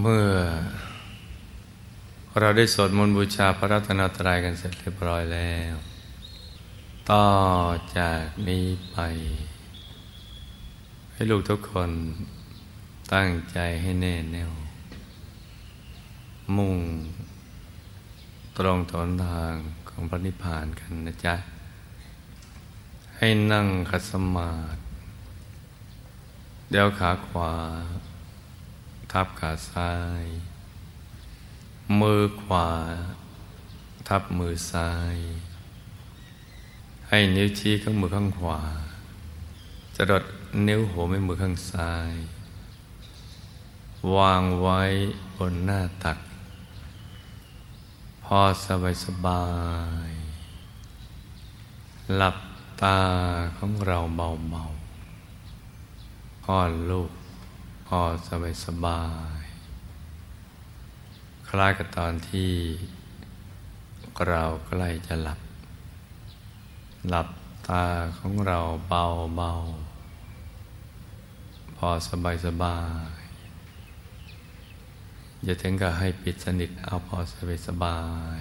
เมื่อ เราได้สวดมนต์บูชาพระรัตนตรัยกันเสร็จเรียบร้อยแล้ว ต่อจากนี้ไป ให้ลูกทุกคนตั้งใจให้แน่แน่ว มุ่ง ตรงตนทางของพระนิพพานกันนะจ๊ะ ให้นั่งคัสมาธิเดี๋ยวขาขวา ทับขาซ้าย มือขวา ทับมือซ้าย ให้นิ้วชี้ข้างมือข้างขวาจะดดนิ้วหัวแม่มือข้างซ้าย วางไว้บนหน้าตัก พอสบายสบาย หลับตาของเราเบาๆพ่อลูก อสบายสบาย คล้ายกับตอนที่เราใกล้จะหลับ หลับตาของเราเบาเบาพอสบายสบายอย่าถึงกับให้ปิดสนิทเอาพอสบายสบาย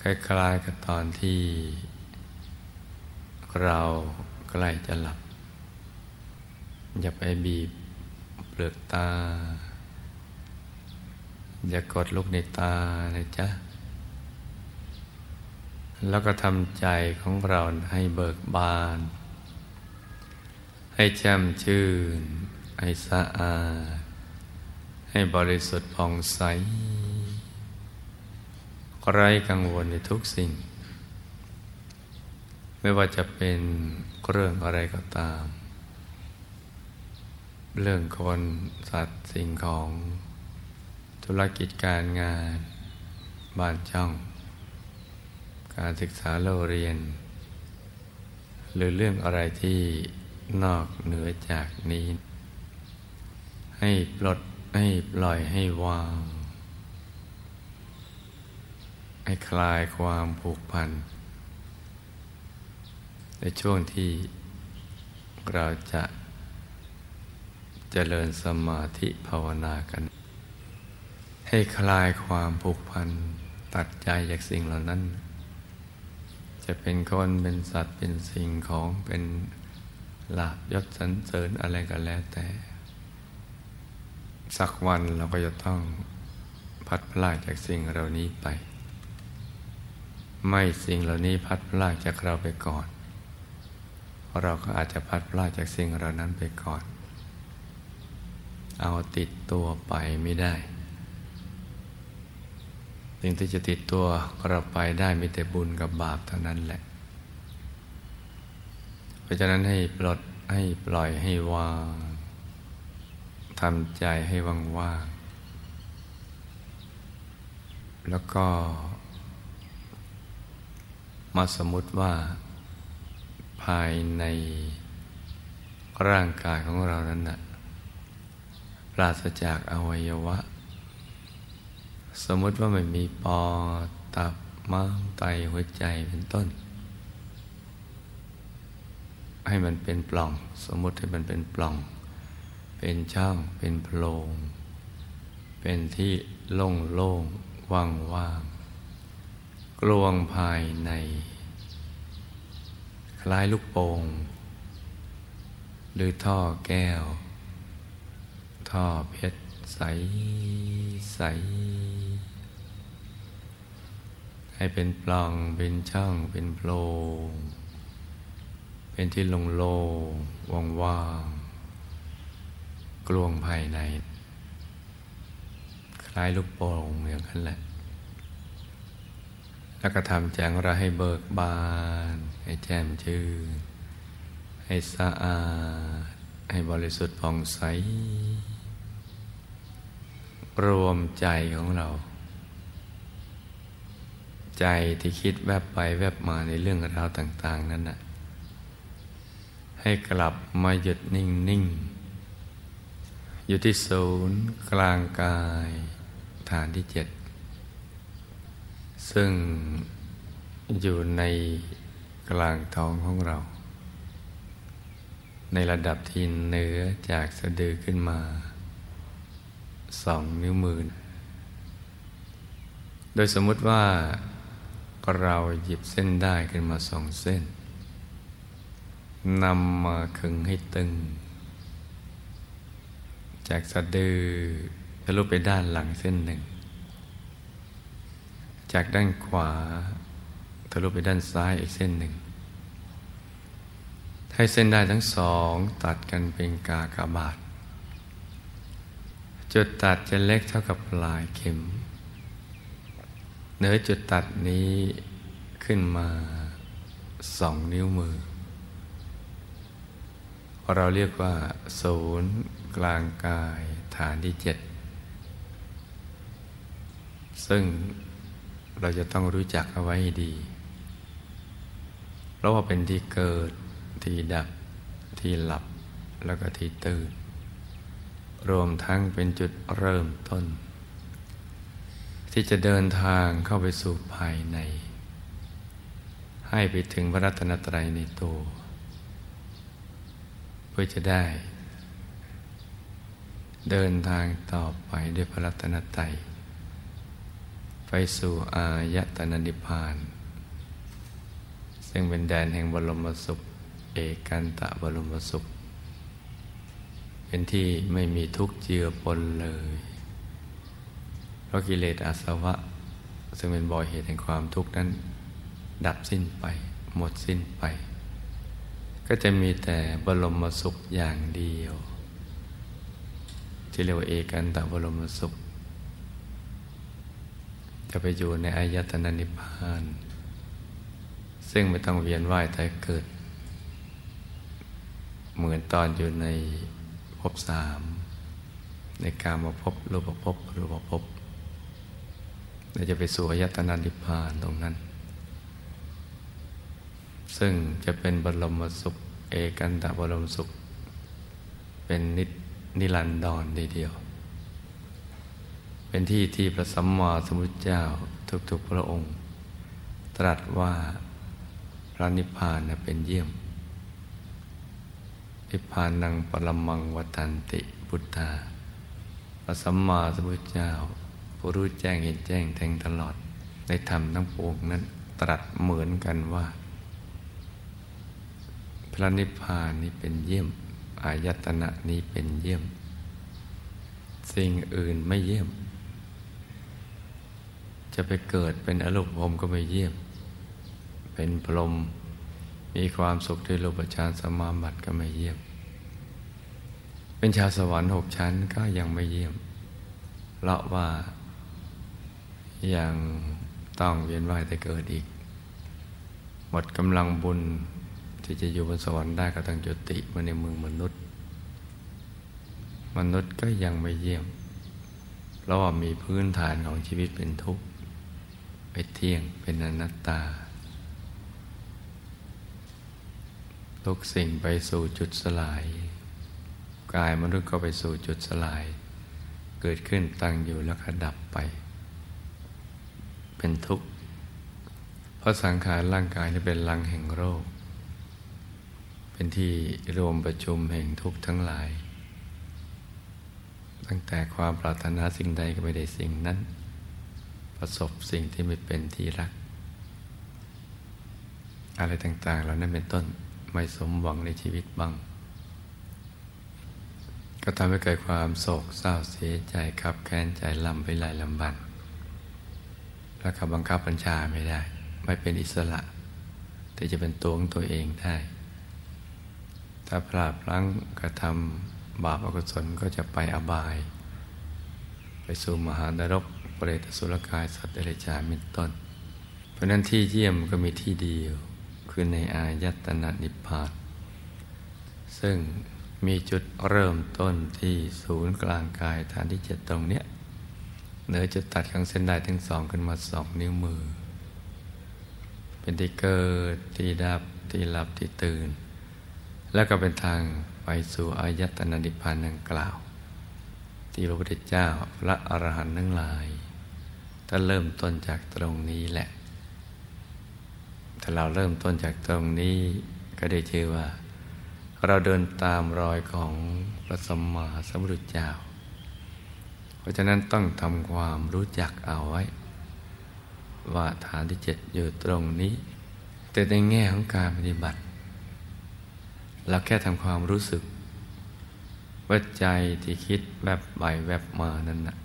คล้ายๆกับตอนที่ เราใกล้จะหลับ อย่าไปบีบเปลือกตา อย่ากดลูกในตานะจ๊ะ แล้วก็ทำใจของเราให้เบิกบาน ให้แช่มชื่น ให้สะอาด ให้บริสุทธิ์ผ่องใส ไร้กังวลในทุกสิ่ง ไม่ว่าจะเป็นเรื่องอะไรก็ตาม เรื่องคนสัตว์สิ่งของธุรกิจการงาน บ้านช่อง การศึกษาเราเรียน หรือเรื่องอะไรที่นอกเหนือจากนี้ ให้ปลดให้ปล่อยให้วาง ให้คลายความผูกพัน ในช่วงที่เราจะ เจริญสมาธิภาวนากัน ให้คลายความผูกพันตัดใจจากสิ่งเหล่านั้น จะเป็นคนเป็นสัตว์เป็นสิ่งของเป็นลาบยศสันเสริญอะไรก็แล้วแต่ สักวันเราก็จะต้องพัดพลาดจากสิ่งเหล่านี้ไป ไม่สิ่งเหล่านี้พัดพลาดจากเราไปก่อน เราก็อาจจะพัดพลาดจากสิ่งเหล่านั้นไปก่อน เอาติดตัวไปไม่ได้ สิ่งที่จะติดตัวเราไปได้มีแต่บุญกับบาปเท่านั้นแหละ เพราะฉะนั้นให้ปลดให้ปล่อยให้วางทำใจให้ว่างว่างแล้วก็ มาสมมติว่า ภายในร่างกายของเรานั้นนะ ปราศจากอวัยวะ สมมติว่าไม่มีปอดตับม้ามไตหัวใจเป็นต้น ให้มันเป็นปล่อง สมมติให้มันเป็นปล่อง เป็นช่องเป็นโพรงเป็นที่โล่งโล่งว่างว่างกลวงภายใน คล้ายลูกโป่งหรือท่อแก้ว ท่อเพชรใสใสให้เป็นปล่องเป็นช่องเป็นโพรงเป็นที่ลงโลว่างว่างกลวงภายใน คล้ายลูกโป่งอย่างนั้นแหละ แล้วก็ทำแจงเราให้เบิกบาน ให้แจ่มชื่นให้สะอาด ให้บริสุทธิ์ผ่องใส รวมใจของเรา ใจที่คิดแวบไปแวบมาในเรื่องราวต่าง ๆ นั้นน่ะให้กลับมาหยุดนิ่งๆอยู่ที่ศูนย์กลางกายฐานที่เจ็ดซึ่งอยู่ในกลางท้องของเรา ในระดับที่เหนือจากสะดือขึ้นมา สองนิ้วมือ โดยสมมุติว่าเราหยิบเส้นได้ขึ้นมาสองเส้นนำมาขึงให้ตึง จากสะดือทะลุไปด้านหลังเส้นหนึ่ง จากด้านขวาทะลุไปด้านซ้ายอีกเส้นหนึ่ง ให้เส้นได้ทั้งสองตัดกันเป็นกากบาท จุดตัดจะเล็กเท่ากับปลายเข็ม เนื้อจุดตัดนี้ขึ้นมาสองนิ้วมือ เราเรียกว่าศูนย์กลางกายฐานที่เจ็ด ซึ่งเราจะต้องรู้จักเอาไว้ดี เพราะว่าเป็นที่เกิดที่ดับที่หลับแล้วก็ที่ตื่น รวมทั้งเป็นจุดเริ่มต้น ที่จะเดินทางเข้าไปสู่ภายใน ให้ไปถึงพระรัตนตรัยในตัวเพื่อจะได้ เดินทางต่อไปด้วยพระรัตนตรัยไปสู่อายตนะนิพพาน ซึ่งเป็นแดนแห่งบรมสุข เอกันตะบรมสุข เป็นที่ไม่มีทุกข์เจือปนเลย เพราะกิเลสอาสวะ ซึ่งเป็นบ่อเหตุแห่งความทุกข์นั้น ดับสิ้นไป หมดสิ้นไป ก็จะมีแต่บรมสุขอย่างเดียว ที่เรียกว่าเอกันตบรมสุข จะไปอยู่ในอายตนะนิพพาน ซึ่งไม่ต้องเวียนว่ายตายเกิด เหมือนตอนอยู่ใน ภพสามในการมาพบรูปภพรูปภพเราจะไปสู่อายตนะนิพพานตรงนั้น ซึ่งจะเป็นบรมสุข เอกันตบรมสุข เป็นนินรันดรทีเดียว เป็นที่ที่พระสัมมาสัมพุทธเจ้าทุกๆพระองค์ ตรัสว่าพระนิพพานเป็นเยี่ยม นิพพานังปรมังวัตันติพุทธาพระสัมมาสัมพุทธเจ้าผู้รู้แจ้งเห็นแจ้งแทงตลอดในธรรมทั้งปวงนั้นตรัสเหมือนกันว่า พระนิพพานนี้เป็นเยี่ยม อายตนะนี้เป็นเยี่ยม สิ่งอื่นไม่เยี่ยม จะไปเกิดเป็นอรูปภพก็ไม่เยี่ยม เป็นพรหม มีความสุขด้วยรูปฌานสมาบัติก็ไม่เยี่ยม เป็นชาวสวรรค์หกชั้นก็ยังไม่เยี่ยมเราะว่ายังต้องเวียนว่ายแต่เกิดอีก หมดกำลังบุญที่จะอยู่บนสวรรค์ได้ก็ต้องจุติมาในเมืองมนุษย์ มนุษย์ก็ยังไม่เยี่ยม เพราะว่ามีพื้นฐานของชีวิตเป็นทุกข์ไปเที่ยงเป็นอนัตตา ทุกสิ่งไปสู่จุดสลาย กายมนุษย์ก็ไปสู่จุดสลาย เกิดขึ้นตั้งอยู่แล้วก็ดับไป เป็นทุกข์ เพราะสังขารร่างกายนี่เป็นลังแห่งโรค เป็นที่รวมประชุมแห่งทุกข์ทั้งหลาย ตั้งแต่ความปรารถนาสิ่งใดก็ไม่ได้สิ่งนั้น ประสบสิ่งที่ไม่เป็นที่รัก อะไรต่าง ๆ เหล่านั้นเป็นต้น ไม่สมหวังในชีวิตบ้าง ก็ทำให้เกิดความโศกเศร้าเสียใจขับแค้นใจลำไปหลายลำบันแล้วก็บังคับบัญชาไม่ได้ ไม่เป็นอิสระที่จะเป็นตัวของตัวเองได้ ถ้าพลาดพลั้งกระทำบาปอกุศลก็จะไปอบาย ไปสู่มหานรกเปรตสุรกายสัตว์เดรัจฉานเป็นต้น เพราะนั้นที่เยี่ยมก็มีที่เดียว คือในอายตนะนิพพาน ซึ่งมีจุดเริ่มต้นที่ศูนย์กลางกายฐานที่เจ็ดตรงเนี้ยเนื้อจุดตัดของเส้นได้ทั้งสองขึ้นมาสองนิ้วมือ เป็นที่เกิดที่ดับที่หลับที่ตื่น แล้วก็เป็นทางไปสู่อายตนะนิพพานดังกล่าว ที่พระพุทธเจ้าพระอรหันต์ทั้งหลายถ้าเริ่มต้นจากตรงนี้แหละ ถ้าเราเริ่มต้นจากตรงนี้ก็ได้ชื่อว่า เราเดินตามรอยของพระสัมมาสัมพุทธเจ้า เพราะฉะนั้นต้องทำความรู้จักเอาไว้ ว่าฐานที่เจ็ดอยู่ตรงนี้ แต่ในแง่ของการปฏิบัติ เราแค่ทำความรู้สึกว่าใจที่คิดแบบใบแบบมานั้นนะ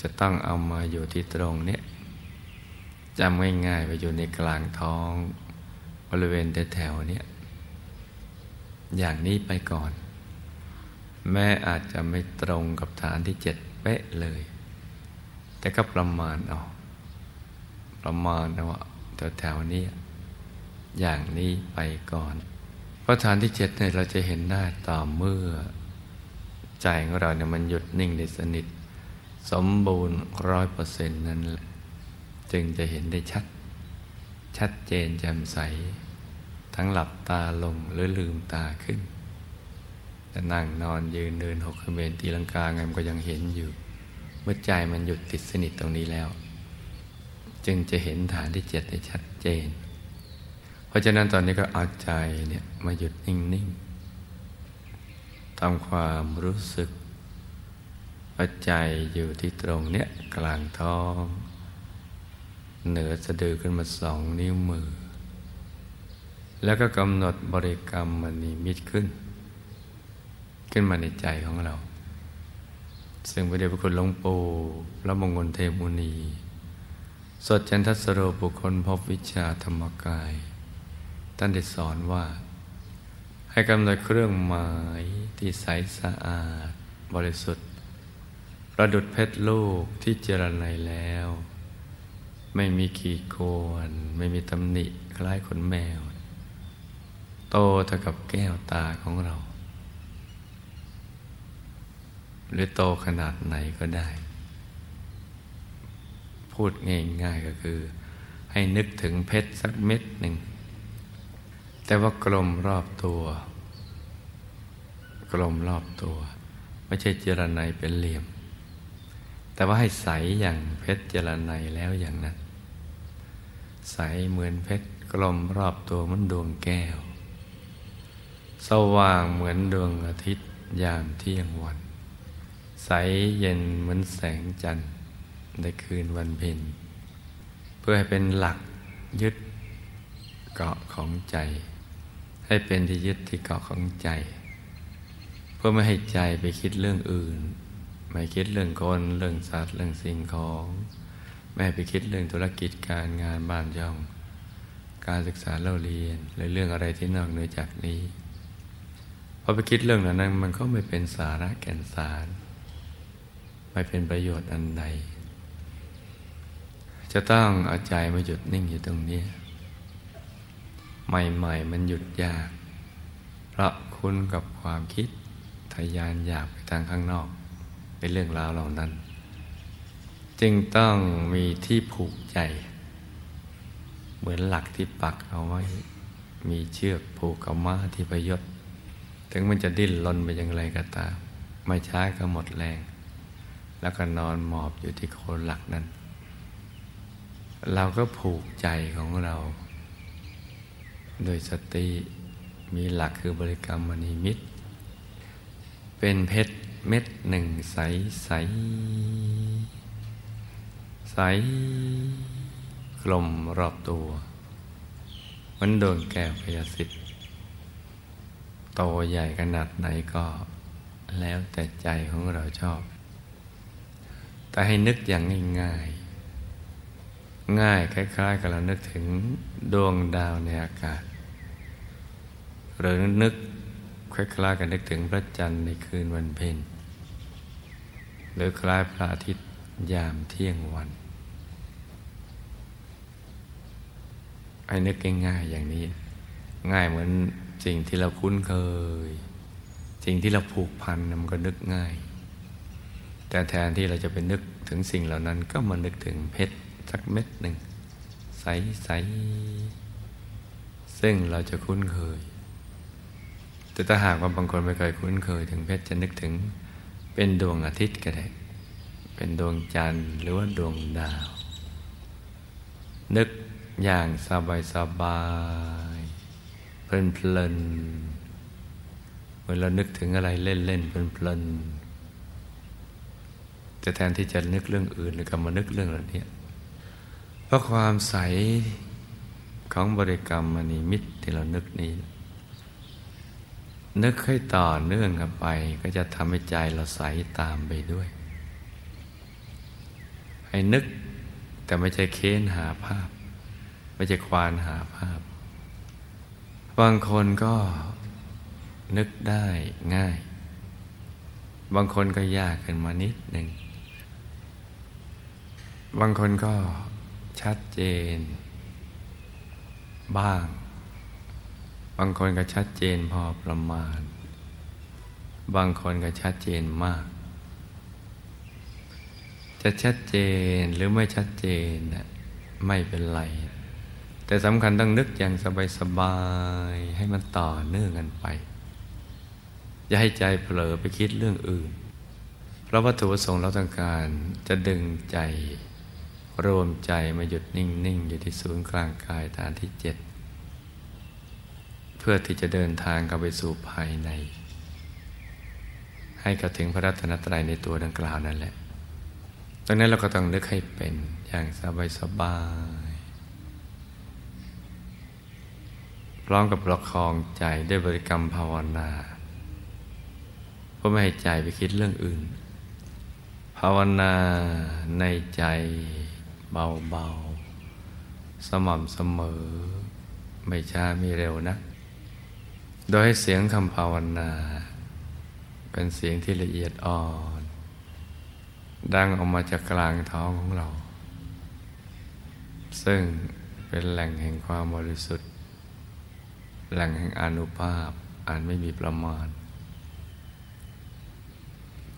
จะต้องเอามาอยู่ที่ตรงนี้ จำง่ายๆไปอยู่ในกลางท้องบริเวณแถวๆนี้อย่างนี้ไปก่อน แม้อาจจะไม่ตรงกับฐานที่เจ็ดเป๊ะเลย แต่ก็ประมาณเอาประมาณว่าแถวๆนี้อย่างนี้ไปก่อน เพราะฐานที่เจ็ดเนี่ยเราจะเห็นได้ต่อเมื่อ ใจของเราเนี่ยมันหยุดนิ่งในสนิท สมบูรณ์ร้อยเปอร์เซ็นต์นั้นแหละ จึงจะเห็นได้ชัด ชัดเจนแจ่มใส ทั้งหลับตาลงหรือลืมตาขึ้นจะนั่งนอนยืนเดินหกเมนตีลังกาไงมันก็ยังเห็นอยู่ เมื่อใจมันหยุดติดสนิทตรงนี้แล้ว จึงจะเห็นฐานที่เจ็ดได้ชัดเจน เพราะฉะนั้นตอนนี้ก็เอาใจเนี่ยมาหยุดนิ่งๆทำความรู้สึกว่าใจอยู่ที่ตรงเนี้ยกลางท้อง เหนือสะดือขึ้นมาสองนิ้วมือ แล้วก็กำหนดบริกรรมมณีมิตขึ้น ขึ้นมาในใจของเรา ซึ่งพระเดชพระคุณหลวงปู่พระมงคลเทมุนี สดจันทสโรบุคคลพบวิชาธรรมกาย ท่านได้สอนว่า ให้กำหนดเครื่องหมายที่ใสสะอาด บริสุทธิ์ ประดุดเพชรลูกที่เจรไนแล้ว ไม่มีขีดโคนไม่มีตำหนิคล้ายขนแมว โตเท่ากับแก้วตาของเรา หรือโตขนาดไหนก็ได้ พูดง่ายๆก็คือ ให้นึกถึงเพชรสักเม็ดหนึ่ง แต่ว่ากลมรอบตัว กลมรอบตัว ไม่ใช่เจรไนเป็นเหลี่ยมแต่ว่าให้ใสอย่างเพชรเจรไนแล้วอย่างนั้น ใสเหมือนเพชรกลมรอบตัวเหมือนดวงแก้ว สว่างเหมือนดวงอาทิตย์ยามเที่ยงวัน ใสเย็นเหมือนแสงจันทร์ในคืนวันเพ็ญเพื่อให้เป็นหลักยึดเกาะของใจ ให้เป็นที่ยึดที่เกาะของใจ เพื่อไม่ให้ใจไปคิดเรื่องอื่น ไม่คิดเรื่องคนเรื่องสัตว์เรื่องสิ่งของ แม่ไปคิดเรื่องธุรกิจการงานบ้านย่อง การศึกษาเล่าเรียนหรือเรื่องอะไรที่นอกเหนือจากนี้พอไปคิดเรื่องนั้นมันก็ไม่เป็นสาระแก่นสาร ไม่เป็นประโยชน์อันใด จะต้องเอาใจมาหยุดนิ่งอยู่ตรงนี้ ใหม่ๆมันหยุดยาก เพราะคุ้นกับความคิดทยานอยากไปทางข้างนอกเป็นเรื่องราวเหล่านั้น จึงต้องมีที่ผูกใจ เหมือนหลักที่ปักเอาไว้ มีเชือกผูกกับม้าที่พยศ ถึงมันจะดิ้นรนไปอย่างไรก็ตาม ไม่ช้าก็หมดแรง แล้วก็นอนหมอบอยู่ที่โคนหลักนั้น เราก็ผูกใจของเรา โดยสติมีหลักคือบริกรรมมณีมิตร เป็นเพชรเม็ดหนึ่งใสใส ใสกลมรอบตัวมันโดนแก้วพยาสิทธิ์โตใหญ่ขนาดไหนก็แล้วแต่ใจของเราชอบ แต่ให้นึกอย่างง่ายๆ ง่ายคล้ายๆ กับเรานึกถึงดวงดาวในอากาศ หรือนึกคล้ายๆกับนึกถึงพระจันทร์ในคืนวันเพ็ญหรือคล้ายพระอาทิตย์ยามเที่ยงวัน ให้นึกง่ายๆอย่างนี้ ง่ายเหมือนสิ่งที่เราคุ้นเคย สิ่งที่เราผูกพันมันก็นึกง่าย แต่แทนที่เราจะไปนึกถึงสิ่งเหล่านั้นก็มานึกถึงเพชรสักเม็ดหนึ่งใสๆซึ่งเราจะคุ้นเคย แต่ถ้าหากว่าบางคนไม่เคยคุ้นเคย ถึงเพชรจะนึกถึงเป็นดวงอาทิตย์ก็ได้ เป็นดวงจันทร์หรือว่าดวงดาว นึก อย่างสบายสบายเพลินเพลินเมื่อเรานึกถึงอะไรเล่นเล่นเพลินเพลินแต่แทนที่จะนึกเรื่องอื่นก็มานึกเรื่องเหล่านี้เพราะความใสของบริกรรมมณีมิตรที่เรานึกนี้ นึกให้ต่อเนื่องกันไป ก็จะทำให้ใจเราใสตามไปด้วย ให้นึกแต่ไม่ใช่เค้นหาภาพ ไม่ใช่ควานหาภาพ บางคนก็นึกได้ง่าย บางคนก็ยากขึ้นมานิดหนึ่ง บางคนก็ชัดเจน บ้าง บางคนก็ชัดเจนพอประมาณ บางคนก็ชัดเจนมาก จะชัดเจนหรือไม่ชัดเจนไม่เป็นไร แต่สำคัญต้องนึกอย่างสบายๆให้มันต่อเนื่องกันไป อย่าให้ใจเผลอไปคิดเรื่องอื่น เพราะวัตถุประสงค์เราต้องการจะดึงใจรวมใจมาหยุดนิ่ง ๆ อยู่ที่ศูนย์กลางกายฐานที่เจ็ดเพื่อที่จะเดินทางเข้าไปสู่ภายใน ให้กระถึงพระรัตนตรัยในตัวดังกล่าวนั่นแหละตรงนั้นเราก็ต้องนึกให้เป็นอย่างสบายๆ พร้อมกับประคองใจด้วยบริกรรมภาวนาเพื่อไม่ให้ใจไปคิดเรื่องอื่น ภาวนาในใจเบาๆ สม่ำเสมอ ไม่ช้าไม่เร็วนะ โดยให้เสียงคำภาวนา เป็นเสียงที่ละเอียดอ่อน ดังออกมาจากกลางท้องของเรา ซึ่งเป็นแหล่งแห่งความบริสุทธิ์ แหล่งแห่งอนุภาพอ่านไม่มีประมาณ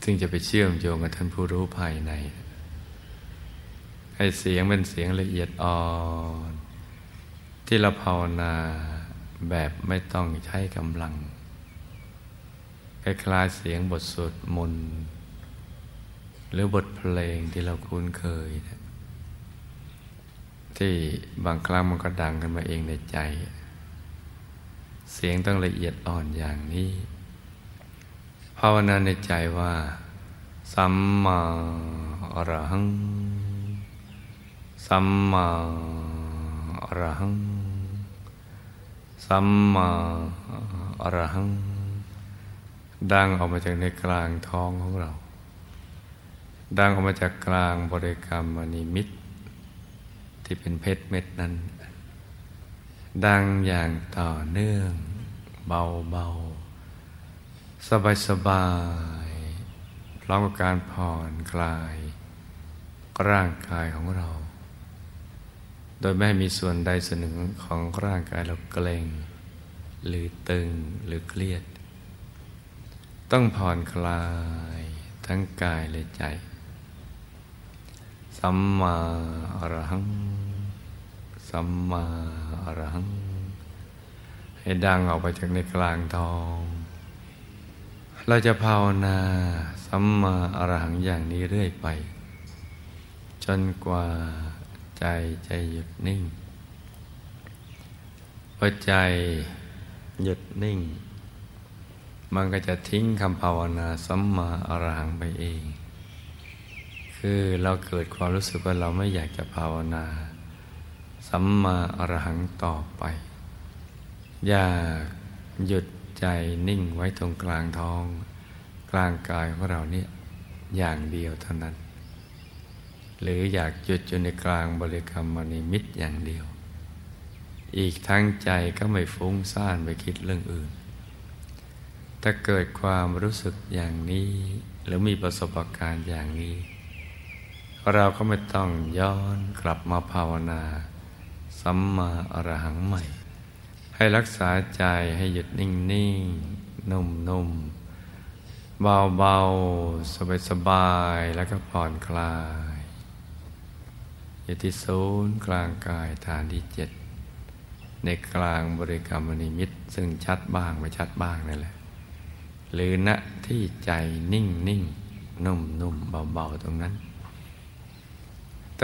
ซึ่งจะไปเชื่อมโยงกับท่านผู้รู้ภายใน ให้เสียงเป็นเสียงละเอียดอ่อน ที่เราภาวนาแบบไม่ต้องใช้กำลัง คล้ายๆเสียงบทสวดมนต์หรือบทเพลงที่เราคุ้นเคยที่บางครั้งมันก็ดังขึ้นมาเองในใจ เสียงต้องละเอียดอ่อนอย่างนี้ ภาวนาในใจว่า สัมมาอรหัง สัมมาอรหัง สัมมาอรหัง ดังออกมาจากในกลางท้องของเรา ดังออกมาจากกลางบริกรรมมณีมิตรที่เป็นเพชรเม็ดนั้น ดังอย่างต่อเนื่องเบาๆ สบายสบายพร้อมกับการผ่อนคลาย ร่างกายของเรา โดยไม่มีส่วนใดส่วนหนึ่งของร่างกายเราเกร็ง หรือตึงหรือเครียด ต้องผ่อนคลายทั้งกายและใจ สัมมาอรหัง สัมมาอรัง ให้ดังออกไปจากในกลางทอง เราจะภาวนาสัมมาอรังอย่างนี้เรื่อยไป จนกว่าใจใจหยุดนิ่งพอใจหยุดนิ่ง มันก็จะทิ้งคำภาวนาสัมมาอรหังไปเอง คือเราเกิดความรู้สึกว่าเราไม่อยากจะภาวนา สัมมาอรหังต่อไป อยากหยุดใจนิ่งไว้ตรงกลางท้อง กลางกายของเราเนี่ยอย่างเดียวเท่านั้น หรืออยากหยุดอยู่ในกลางบริกรรมมณีมิตรอย่างเดียว อีกทั้งใจก็ไม่ฟุ้งซ่านไปคิดเรื่องอื่น ถ้าเกิดความรู้สึกอย่างนี้หรือมีประสบการณ์อย่างนี้ เราก็ไม่ต้องย้อนกลับมาภาวนา สัมมาอรหังใหม่ ให้รักษาใจให้หยุดนิ่งนิ่งนุ่มนุ่มเบาเบาสบายสบายแล้วก็ผ่อนคลายอยู่ที่ศูนย์กลางกายฐานที่เจ็ดในกลางบริกรรมนิมิตซึ่งชัดบ้างไม่ชัดบ้างนั่นแหละ หรือณที่ใจนิ่งนิ่งนุ่มนุ่มเบาเบาตรงนั้น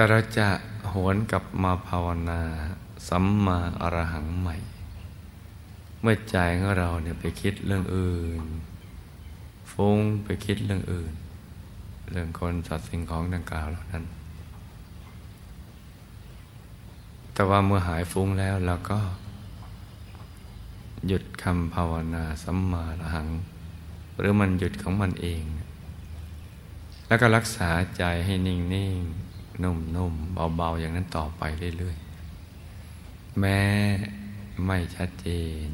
แต่เราจะหวนกลับมาภาวนาสัมมาอรหังใหม่ เมื่อใจของเราเนี่ยไปคิดเรื่องอื่น ฟุ้งไปคิดเรื่องอื่น เรื่องคนสัตว์สิ่งของดังกล่าวเหล่านั้น แต่ว่าเมื่อหายฟุ้งแล้วเราก็ หยุดคำภาวนาสัมมาอรหัง หรือมันหยุดของมันเอง แล้วก็รักษาใจให้นิ่งนิ่ง นุ่มๆเบาๆอย่างนั้นต่อไปเรื่อยๆ แม้ไม่ชัดเจน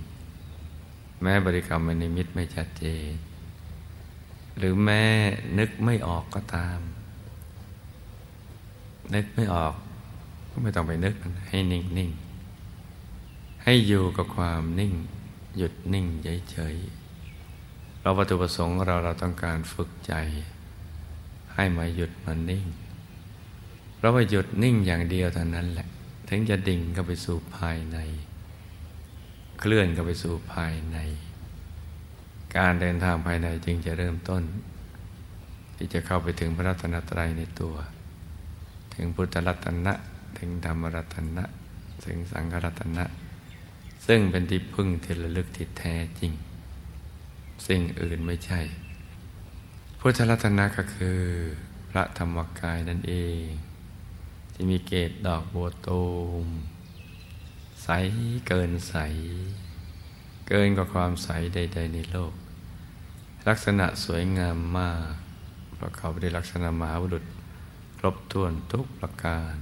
แม้บริกรรมนิมิตไม่ชัดเจน หรือแม้นึกไม่ออกก็ตาม นึกไม่ออกก็ไม่ต้องไปนึกมันให้นิ่งๆ ให้อยู่กับความนิ่ง หยุดนิ่งเฉยๆเราวัตถุประสงค์เราเราต้องการฝึกใจ ให้มาหยุดมันนิ่ง ราะว่าหยุดนิ่งอย่างเดียวเท่านั้นแหละ ถึงจะดิ่งเข้าไปสู่ภายใน เคลื่อนเข้าไปสู่ภายใน การเดินทางภายในจึงจะเริ่มต้น ที่จะเข้าไปถึงพระรัตนตรัยในตัว ถึงพุทธรัตนะ ถึงธรรมรัตนะ ถึงสังฆรัตนะ ซึ่งเป็นที่พึ่งที่ระลึกที่แท้จริง สิ่งอื่นไม่ใช่ พุทธรัตนะก็คือ พระธรรมกายนั่นเอง ที่มีเกตดอกบัวตูม ใสเกินใส เกินกว่าความใสใด ๆ ในโลก ลักษณะสวยงามมากเพราะเขาได้ลักษณะมหาบุรุษครบถ้วนทุกประการ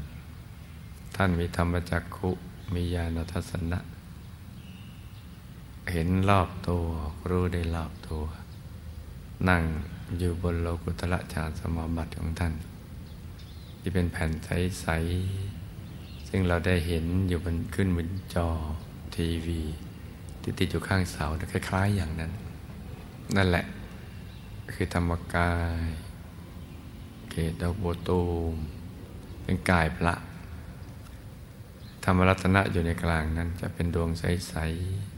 ท่านมีธรรมจักขุมีญาณทัศนะ เห็นรอบตัวรู้ได้รอบตัว นั่งอยู่บนโลกุตละฌานสมาบัติของท่าน ที่เป็นแผ่นใส ๆ ซึ่งเราได้เห็นอยู่บนขึ้นบนจอทีวีที่ติดอยู่ข้างเสาคล้ายๆอย่างนั้น นั่นแหละ คือธรรมกาย เกตดอกบัวตูม เป็นกายพระ ธรรมรัตนะอยู่ในกลางนั้น จะเป็นดวงใส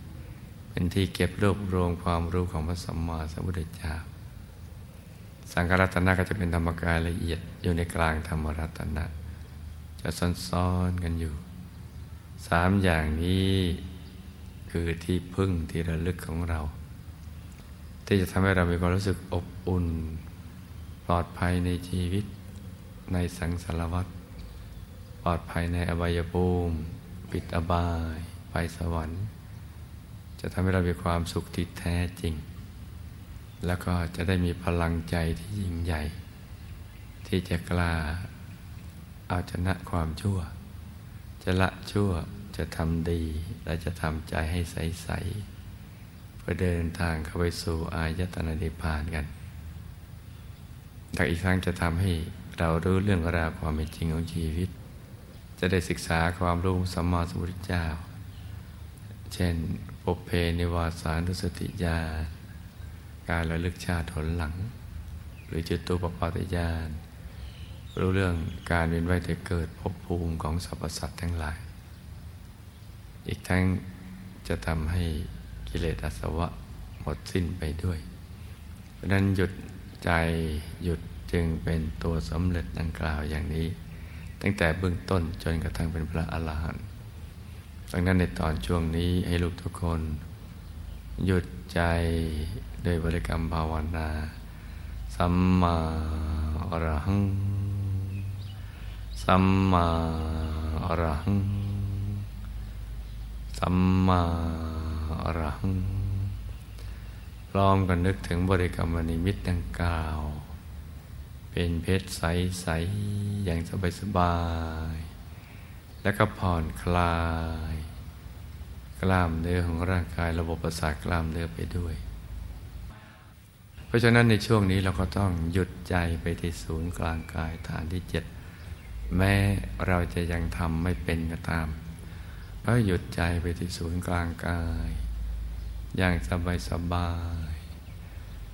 ๆ เป็นที่เก็บรวบรวมความรู้ของพระสัมมาสัมพุทธเจ้า สังฆรัตนะก็จะเป็นธรรมกายละเอียดอยู่ในกลางธรรมรัตนะ จะซ้อนๆกันอยู่ สามอย่างนี้คือที่พึ่งที่ระลึกของเรา ที่จะทำให้เรามีความรู้สึกอบอุ่น ปลอดภัยในชีวิต ในสังสารวัฏปลอดภัยในอบายภูมิปิดอบาย ไปสวรรค์ จะทำให้เรามีความสุขที่แท้จริง แล้วก็จะได้มีพลังใจที่ยิ่งใหญ่ ที่จะกล้าเอาชนะความชั่ว จะละชั่วจะทำดี และจะทำใจให้ใส ๆ เพื่อเดินทางเข้าไปสู่อายตนะนิพพานกันแต่อีกครั้งจะทำให้เรารู้เรื่องราวความเป็นจริงของชีวิต จะได้ศึกษาความรู้สัมมาสัมพุทธเจ้า เช่นปเพนิวาสานุสติญาณ การระลึกชาติผลหลัง หรือจุดตัวปปาตยานรู้เรื่องการเวียนว่ายแต่เกิดภพภูมิของสรรพสัตว์ทั้งหลาย อีกทั้งจะทำให้กิเลสอาสวะหมดสิ้นไปด้วยเพราะนั้นหยุดใจหยุดจึงเป็นตัวสำเร็จดังกล่าวอย่างนี้ ตั้งแต่เบื้องต้นจนกระทั่งเป็นพระอรหันต์ดังนั้นในตอนช่วงนี้ให้ลูกทุกคน หยุดใจ ด้วยบริกรรมภาวนา สัมมาอรหัง สัมมาอรหัง สัมมาอรหัง พร้อมกันนึกถึงบริกรรมนิมิตดังกล่าว เป็นเพชรใส ๆ อย่างสบายๆแล้วก็ผ่อนคลาย กล้ามเนื้อของร่างกายระบบประสาทกล้ามเนื้อไปด้วย เพราะฉะนั้นในช่วงนี้เราก็ต้องหยุดใจไปที่ศูนย์กลางกายฐานที่เจ็ดแม้เราจะยังทำไม่เป็นก็ตามแล้วหยุดใจไปที่ศูนย์กลางกาย อย่างสบายสบาย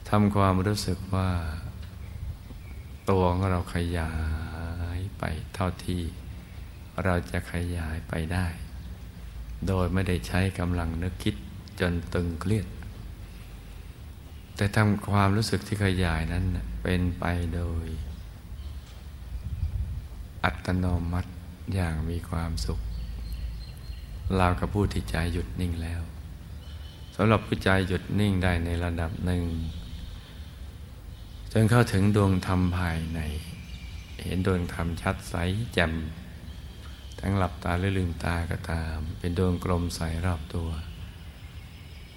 ทำความรู้สึกว่า ตัวของเราขยายไปเท่าที่เราจะขยายไปได้ โดยไม่ได้ใช้กำลังนึกคิดจนตึงเครียด แต่ทำความรู้สึกที่ขยายนั้นเป็นไปโดย อัตโนมัติอย่างมีความสุขเรากับผู้ที่ใจหยุดนิ่งแล้วสำหรับผู้ใจหยุดนิ่งได้ในระดับหนึ่ง จนเข้าถึงดวงธรรมภายใน เห็นดวงธรรมชัดใสแจ่มทั้งหลับตาหรือลืมตาก็ตาม เป็นดวงกลมใสรอบตัว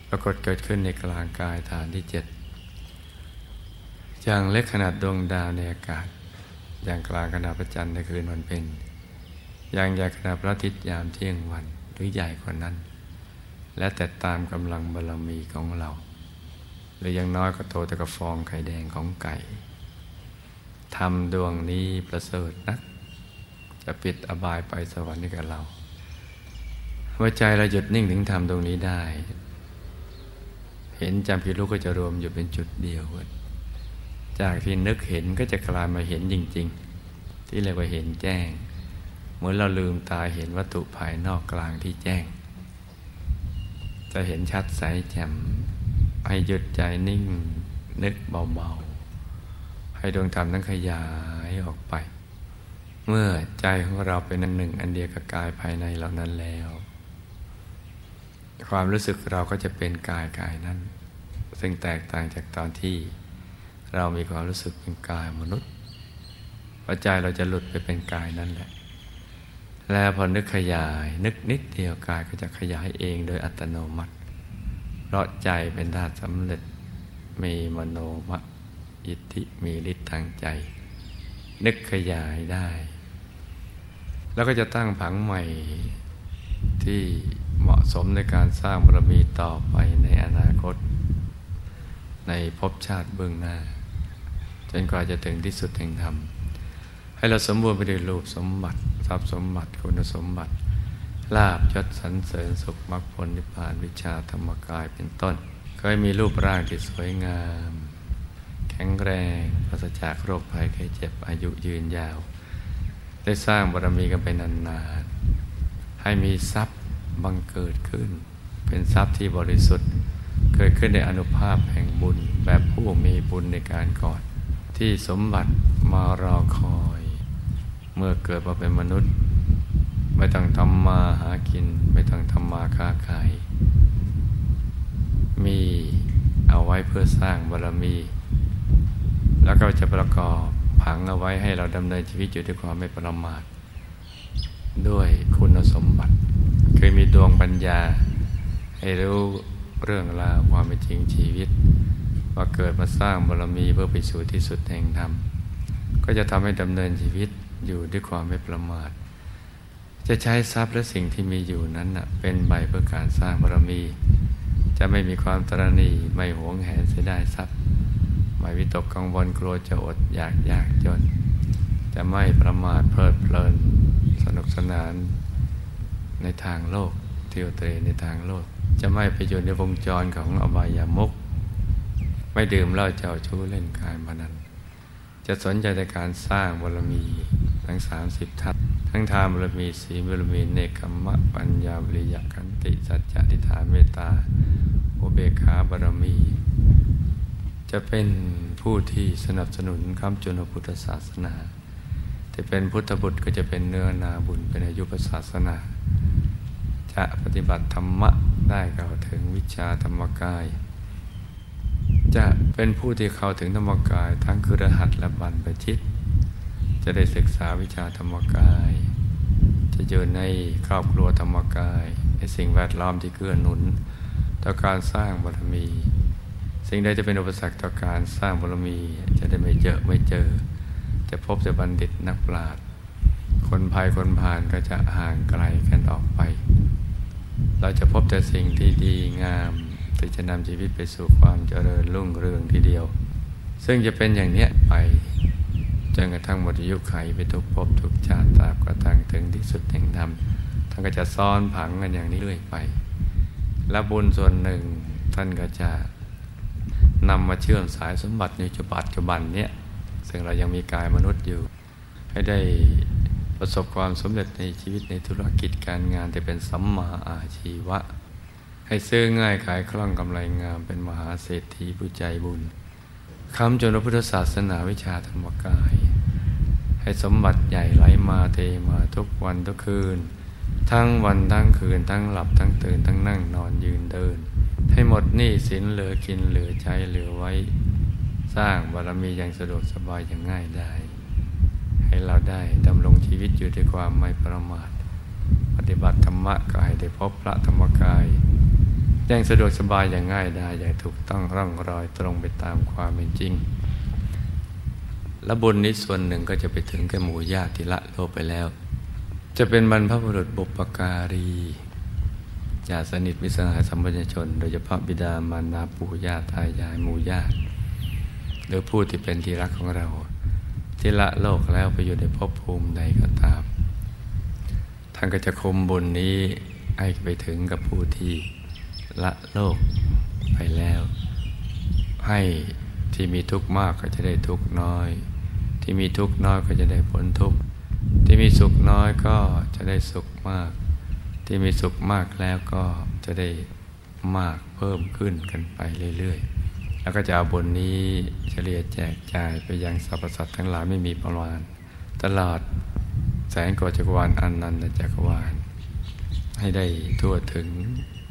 ปรากฏเกิดขึ้นในกลางกายฐานที่เจ็ด อย่างเล็กขนาดดวงดาวในอากาศ อย่างกลางขนาดพระจันทร์ในคืนวันเพ็ญอย่างใหญ่ขนาดพระอาทิตย์ยามเที่ยงวันหรือใหญ่กว่านั้น และแต่ตามกำลังบารมีของเรา หรือยังน้อยก็โตแต่กระฟองไข่แดงของไก่ทำดวงนี้ประเสริฐนัก จะปิดอบายไปสวรรค์ให้กับเราหัวใจเราหยุดนิ่งถึงทำดวงนี้ได้ เห็นจำพิรุก็จะรวมอยู่เป็นจุดเดียว จากที่นึกเห็นก็จะกลายมาเห็นจริง ๆ ที่เรียกว่าเห็นแจ้ง เหมือนเราลืมตาเห็นวัตถุภายนอกกลางที่แจ้ง จะเห็นชัดใสแจ่มให้หยุดใจนิ่งนึกเบาๆ ให้ดวงธรรมนั้นขยายออกไป เมื่อใจของเราเป็นอันหนึ่ง อันเดียวกับกายภายในเหล่านั้นแล้ว ความรู้สึกเราก็จะเป็นกายกายนั้น ซึ่งแตกต่างจากตอนที่ เรามีความรู้สึกเป็นกายมนุษย์ปัจจัยเราจะหลุดไปเป็นกายนั่นแหละ แล้วพอนึกขยาย นึกนิดเดียวกายก็จะขยายเองโดยอัตโนมัติ เพราะใจเป็นธาตุสำเร็จมีมโนมะอิทธิมีฤทธิ์ทางใจ นึกขยายได้ แล้วก็จะตั้งผังใหม่ที่เหมาะสมในการสร้างบารมีต่อไปในอนาคต ในภพชาติเบื้องหน้า นกว่าจะถึงที่สุดแห่งธรรม ให้เราสมบูรณ์ไปด้วยรูปสมบัติ ทรัพย์สมบัติคุณสมบัติลาบยศสรรเสริญสุขมรรคผลนิพพานวิชาธรรมกายเป็นต้นเคยมีรูปร่างที่สวยงาม แข็งแรงปราศจากโรคภัยไข้เจ็บอายุยืนยาว ได้สร้างบารมีกันไปนานๆ ให้มีทรัพย์บังเกิดขึ้น เป็นทรัพย์ที่บริสุทธิ์ เกิดขึ้นในอนุภาพแห่งบุญแบบผู้มีบุญในการก่อน ที่สมบัติมารอคอย เมื่อเกิดมาเป็นมนุษย์ ไม่ต้องทำมาหากิน ไม่ต้องทำมาค้าขาย มีเอาไว้เพื่อสร้างบารมี แล้วก็จะประกอบผังเอาไว้ให้เราดำเนินชีวิตอยู่ด้วยความไม่ประมาทด้วยคุณสมบัติเคยมีดวงปัญญา ให้รู้เรื่องราวความเป็นจริงชีวิต ว่าเกิดมาสร้างบารมีเพื่อไปสู่ที่สุดแห่งธรรม ก็จะทำให้ดำเนินชีวิตอยู่ด้วยความไม่ประมาท จะใช้ทรัพย์และสิ่งที่มีอยู่นั้นเป็นใบเพื่อการสร้างบารมี จะไม่มีความตรณีไม่หวงแหนเสียได้ทรัพย์ ไม่วิตกกังวลกลัวจะอดอยากยากจน จะไม่ประมาทเพลิดเพลิน สนุกสนานในทางโลกเที่ยวเตรในทางโลก จะไม่ไปอยู่ในวงจรของอบายามุก ไม่ดื่มเหล้าเจ้าชู้เล่นการพนันจะสนใจในการสร้างบารมีทั้งสามสิบทัศทั้งทานบารมีศีลบารมีเนคขมะปัญญาบริยคันติสัจจะทิฏฐานเมตตาโอเบกขาบารมี จะเป็นผู้ที่สนับสนุนคำจุนพุทธศาสนาจะเป็นพุทธบุตรก็จะเป็นเนื้อนาบุญเป็นอายุปศาสนา จะปฏิบัติธรรมะได้เข้าถึงวิชาธรรมกาย จะเป็นผู้ที่เข้าถึงธรรมกายทั้งคือรหัสและบรรพชิต จะได้ศึกษาวิชาธรรมกาย จะอยู่ในครอบครัวธรรมกาย ในสิ่งแวดล้อมที่เกื้อหนุน ต่อการสร้างบารมี สิ่งใดจะเป็นอุปสรรคต่อการสร้างบารมี จะได้ไม่เจอไม่เจอ จะพบแต่บัณฑิตนักปราชญ์คนภายคนผ่านก็จะห่างไกลกันออกไป เราจะพบแต่สิ่งที่ดีงาม ที่จะนำชีวิตไปสู่ความเจริญรุ่งเรืองทีเดียว ซึ่งจะเป็นอย่างนี้ไปจนกระทั่งหมดอายุไขไปทุกภพทุกชาติตราบกระทั่งถึงที่สุดแห่งธรรมท่านก็จะซ้อนผังกันอย่างนี้เรื่อยไป และบุญส่วนหนึ่งท่านก็จะนำมาเชื่อมสายสมบัติในจุบัจุบันเนี้ยซึ่งเรายังมีกายมนุษย์อยู่ ให้ได้ประสบความสำเร็จในชีวิตในธุรกิจการงานที่เป็นสัมมาอาชีวะ ให้ซื้อง่ายขายคล่องกำไรงามเป็นมหาเศรษฐีผู้ใจบุญคำจนพระพุทธศาสนาวิชาธรรมกาย ให้สมบัติใหญ่ไหลมาเทมาทุกวันทุกคืน ทั้งวันทั้งคืน ทั้งหลับทั้งตื่นทั้งนั่งนอนยืนเดิน ให้หมดหนี้สินเหลือกินเหลือใช้เหลือไว้ สร้างบารมีอย่างสะดวกสบายอย่างง่ายได้ ให้เราได้ดำรงชีวิตอยู่ด้วยความไม่ประมาท ปฏิบัติธรรมะก็ให้ได้พบพระธรรมกาย ย่างสะดวกสบายอย่างง่ายได้อย่างถูกต้องร่องรอยตรงไปตามความเป็นจริง และบุญนี้ส่วนหนึ่งก็จะไปถึงแก่หมู่ญาติละโลกไปแล้ว จะเป็นบรรพบุรุษบุปการีญาติสนิทมิสหายสัมพัญชน โดยเฉพาะบิดามารดาปู่ย่าตายายหมู่ญาติหรือผู้ที่เป็นที่รักของเรา ที่ละโลกแล้วไปอยู่ในภพภูมิใดก็ตามท่านก็จะคมบุญนี้ให้ไปถึงกับผู้ที่ ละโลกไปแล้ว ให้ที่มีทุกข์มากก็จะได้ทุกข์น้อย ที่มีทุกข์น้อยก็จะได้พ้นทุกข์ที่มีสุขน้อยก็จะได้สุขมาก ที่มีสุขมากแล้วก็จะได้มากเพิ่มขึ้นกันไปเรื่อยๆ แล้วก็จะเอาบนนี้เฉลี่ยแจกจ่ายไปยังสรรพสัตว์ทั้งหลายไม่มีประมาณตลอดแสนกว่าจักรวาลอันนันตจักรวาลให้ได้ทั่วถึง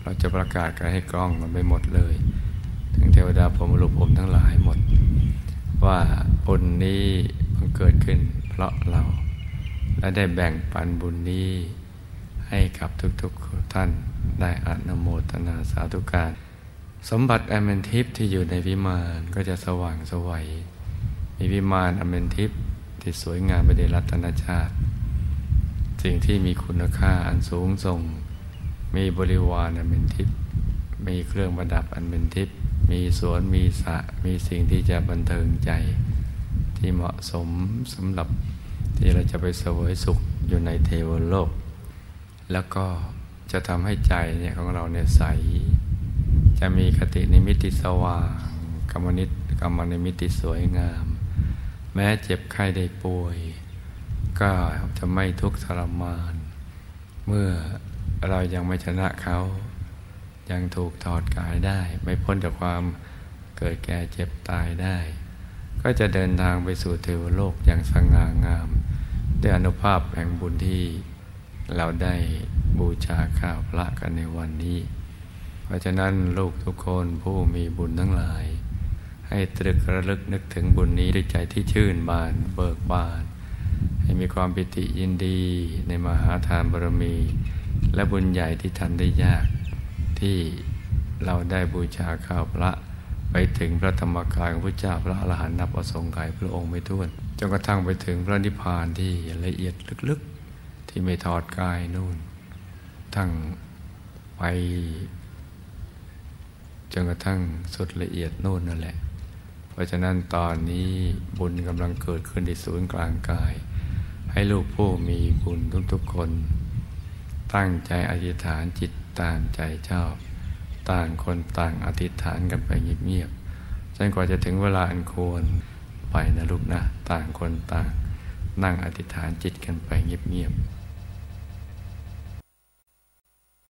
เราจะประกาศกันให้กล้องมันไปหมดเลยถึงเทวดาพรมรูปผมทั้งหลายหมด ว่าบุญนี้มันเกิดขึ้น เพราะเราและได้แบ่งปันบุญนี้ให้กับทุกๆท่านได้อนุโมทนาสาธุการ สมบัติอเมนทิพที่อยู่ในวิมานก็จะสว่างสวัย มีวิมานอเมนทิพที่สวยงามไปในรัตนชาติ สิ่งที่มีคุณค่าอันสูงส่ง มีบริวารอันเป็นทิพย์มีเครื่องประดับอันเป็นทิพย์มีสวนมีสระมีสิ่งที่จะบันเทิงใจ ที่เหมาะสมสำหรับที่เราจะไปเสวยสุขอยู่ในเทวโลก แล้วก็จะทำให้ใจเนี่ยของเราเนี่ยใส จะมีคตินิมิติสว่างกรรมนิตกรรมนิมิติสวยงาม แม้เจ็บไข้ได้ป่วย ก็จะไม่ทุกข์ทรมาน เมื่อ เรายังไม่ชนะเขา ยังถูกถอดกายได้ ไม่พ้นจากความเกิดแก่เจ็บตายได้ ก็จะเดินทางไปสู่เทวโลกอย่างสง่างาม ด้วยอนุภาพแห่งบุญที่เราได้บูชาข้าวพระกันในวันนี้ เพราะฉะนั้นลูกทุกคนผู้มีบุญทั้งหลาย ให้ตรึกระลึกนึกถึงบุญนี้ด้วยใจที่ชื่นบานเบิกบาน ให้มีความปิติยินดีในมหาทานบารมี และบุญใหญ่ที่ทันได้ยากที่เราได้บูชาข้าวพระไปถึงพระธรรมกายของพระเจ้าพระอรหันต์นับอสงไขยพระองค์ไม่ท้วนจนกระทั่งไปถึงพระนิพพานที่ละเอียดลึกๆ ที่ไม่ถอดกายนู่น ทั้งไปจนกระทั่งสุดละเอียดนู่นนั่นแหละ เพราะฉะนั้นตอนนี้บุญกำลังเกิดขึ้นที่ศูนย์กลางกาย ให้ลูกผู้มีบุญทุกๆคน ตั้งใจอธิษฐานจิตตามใจชอบ ต่างคนต่างอธิษฐานกันไปเงียบๆจนกว่าจะถึงเวลาอันควรไปนะลูกนะ ต่างคนต่าง นั่งอธิษฐานจิตกันไปเงียบๆ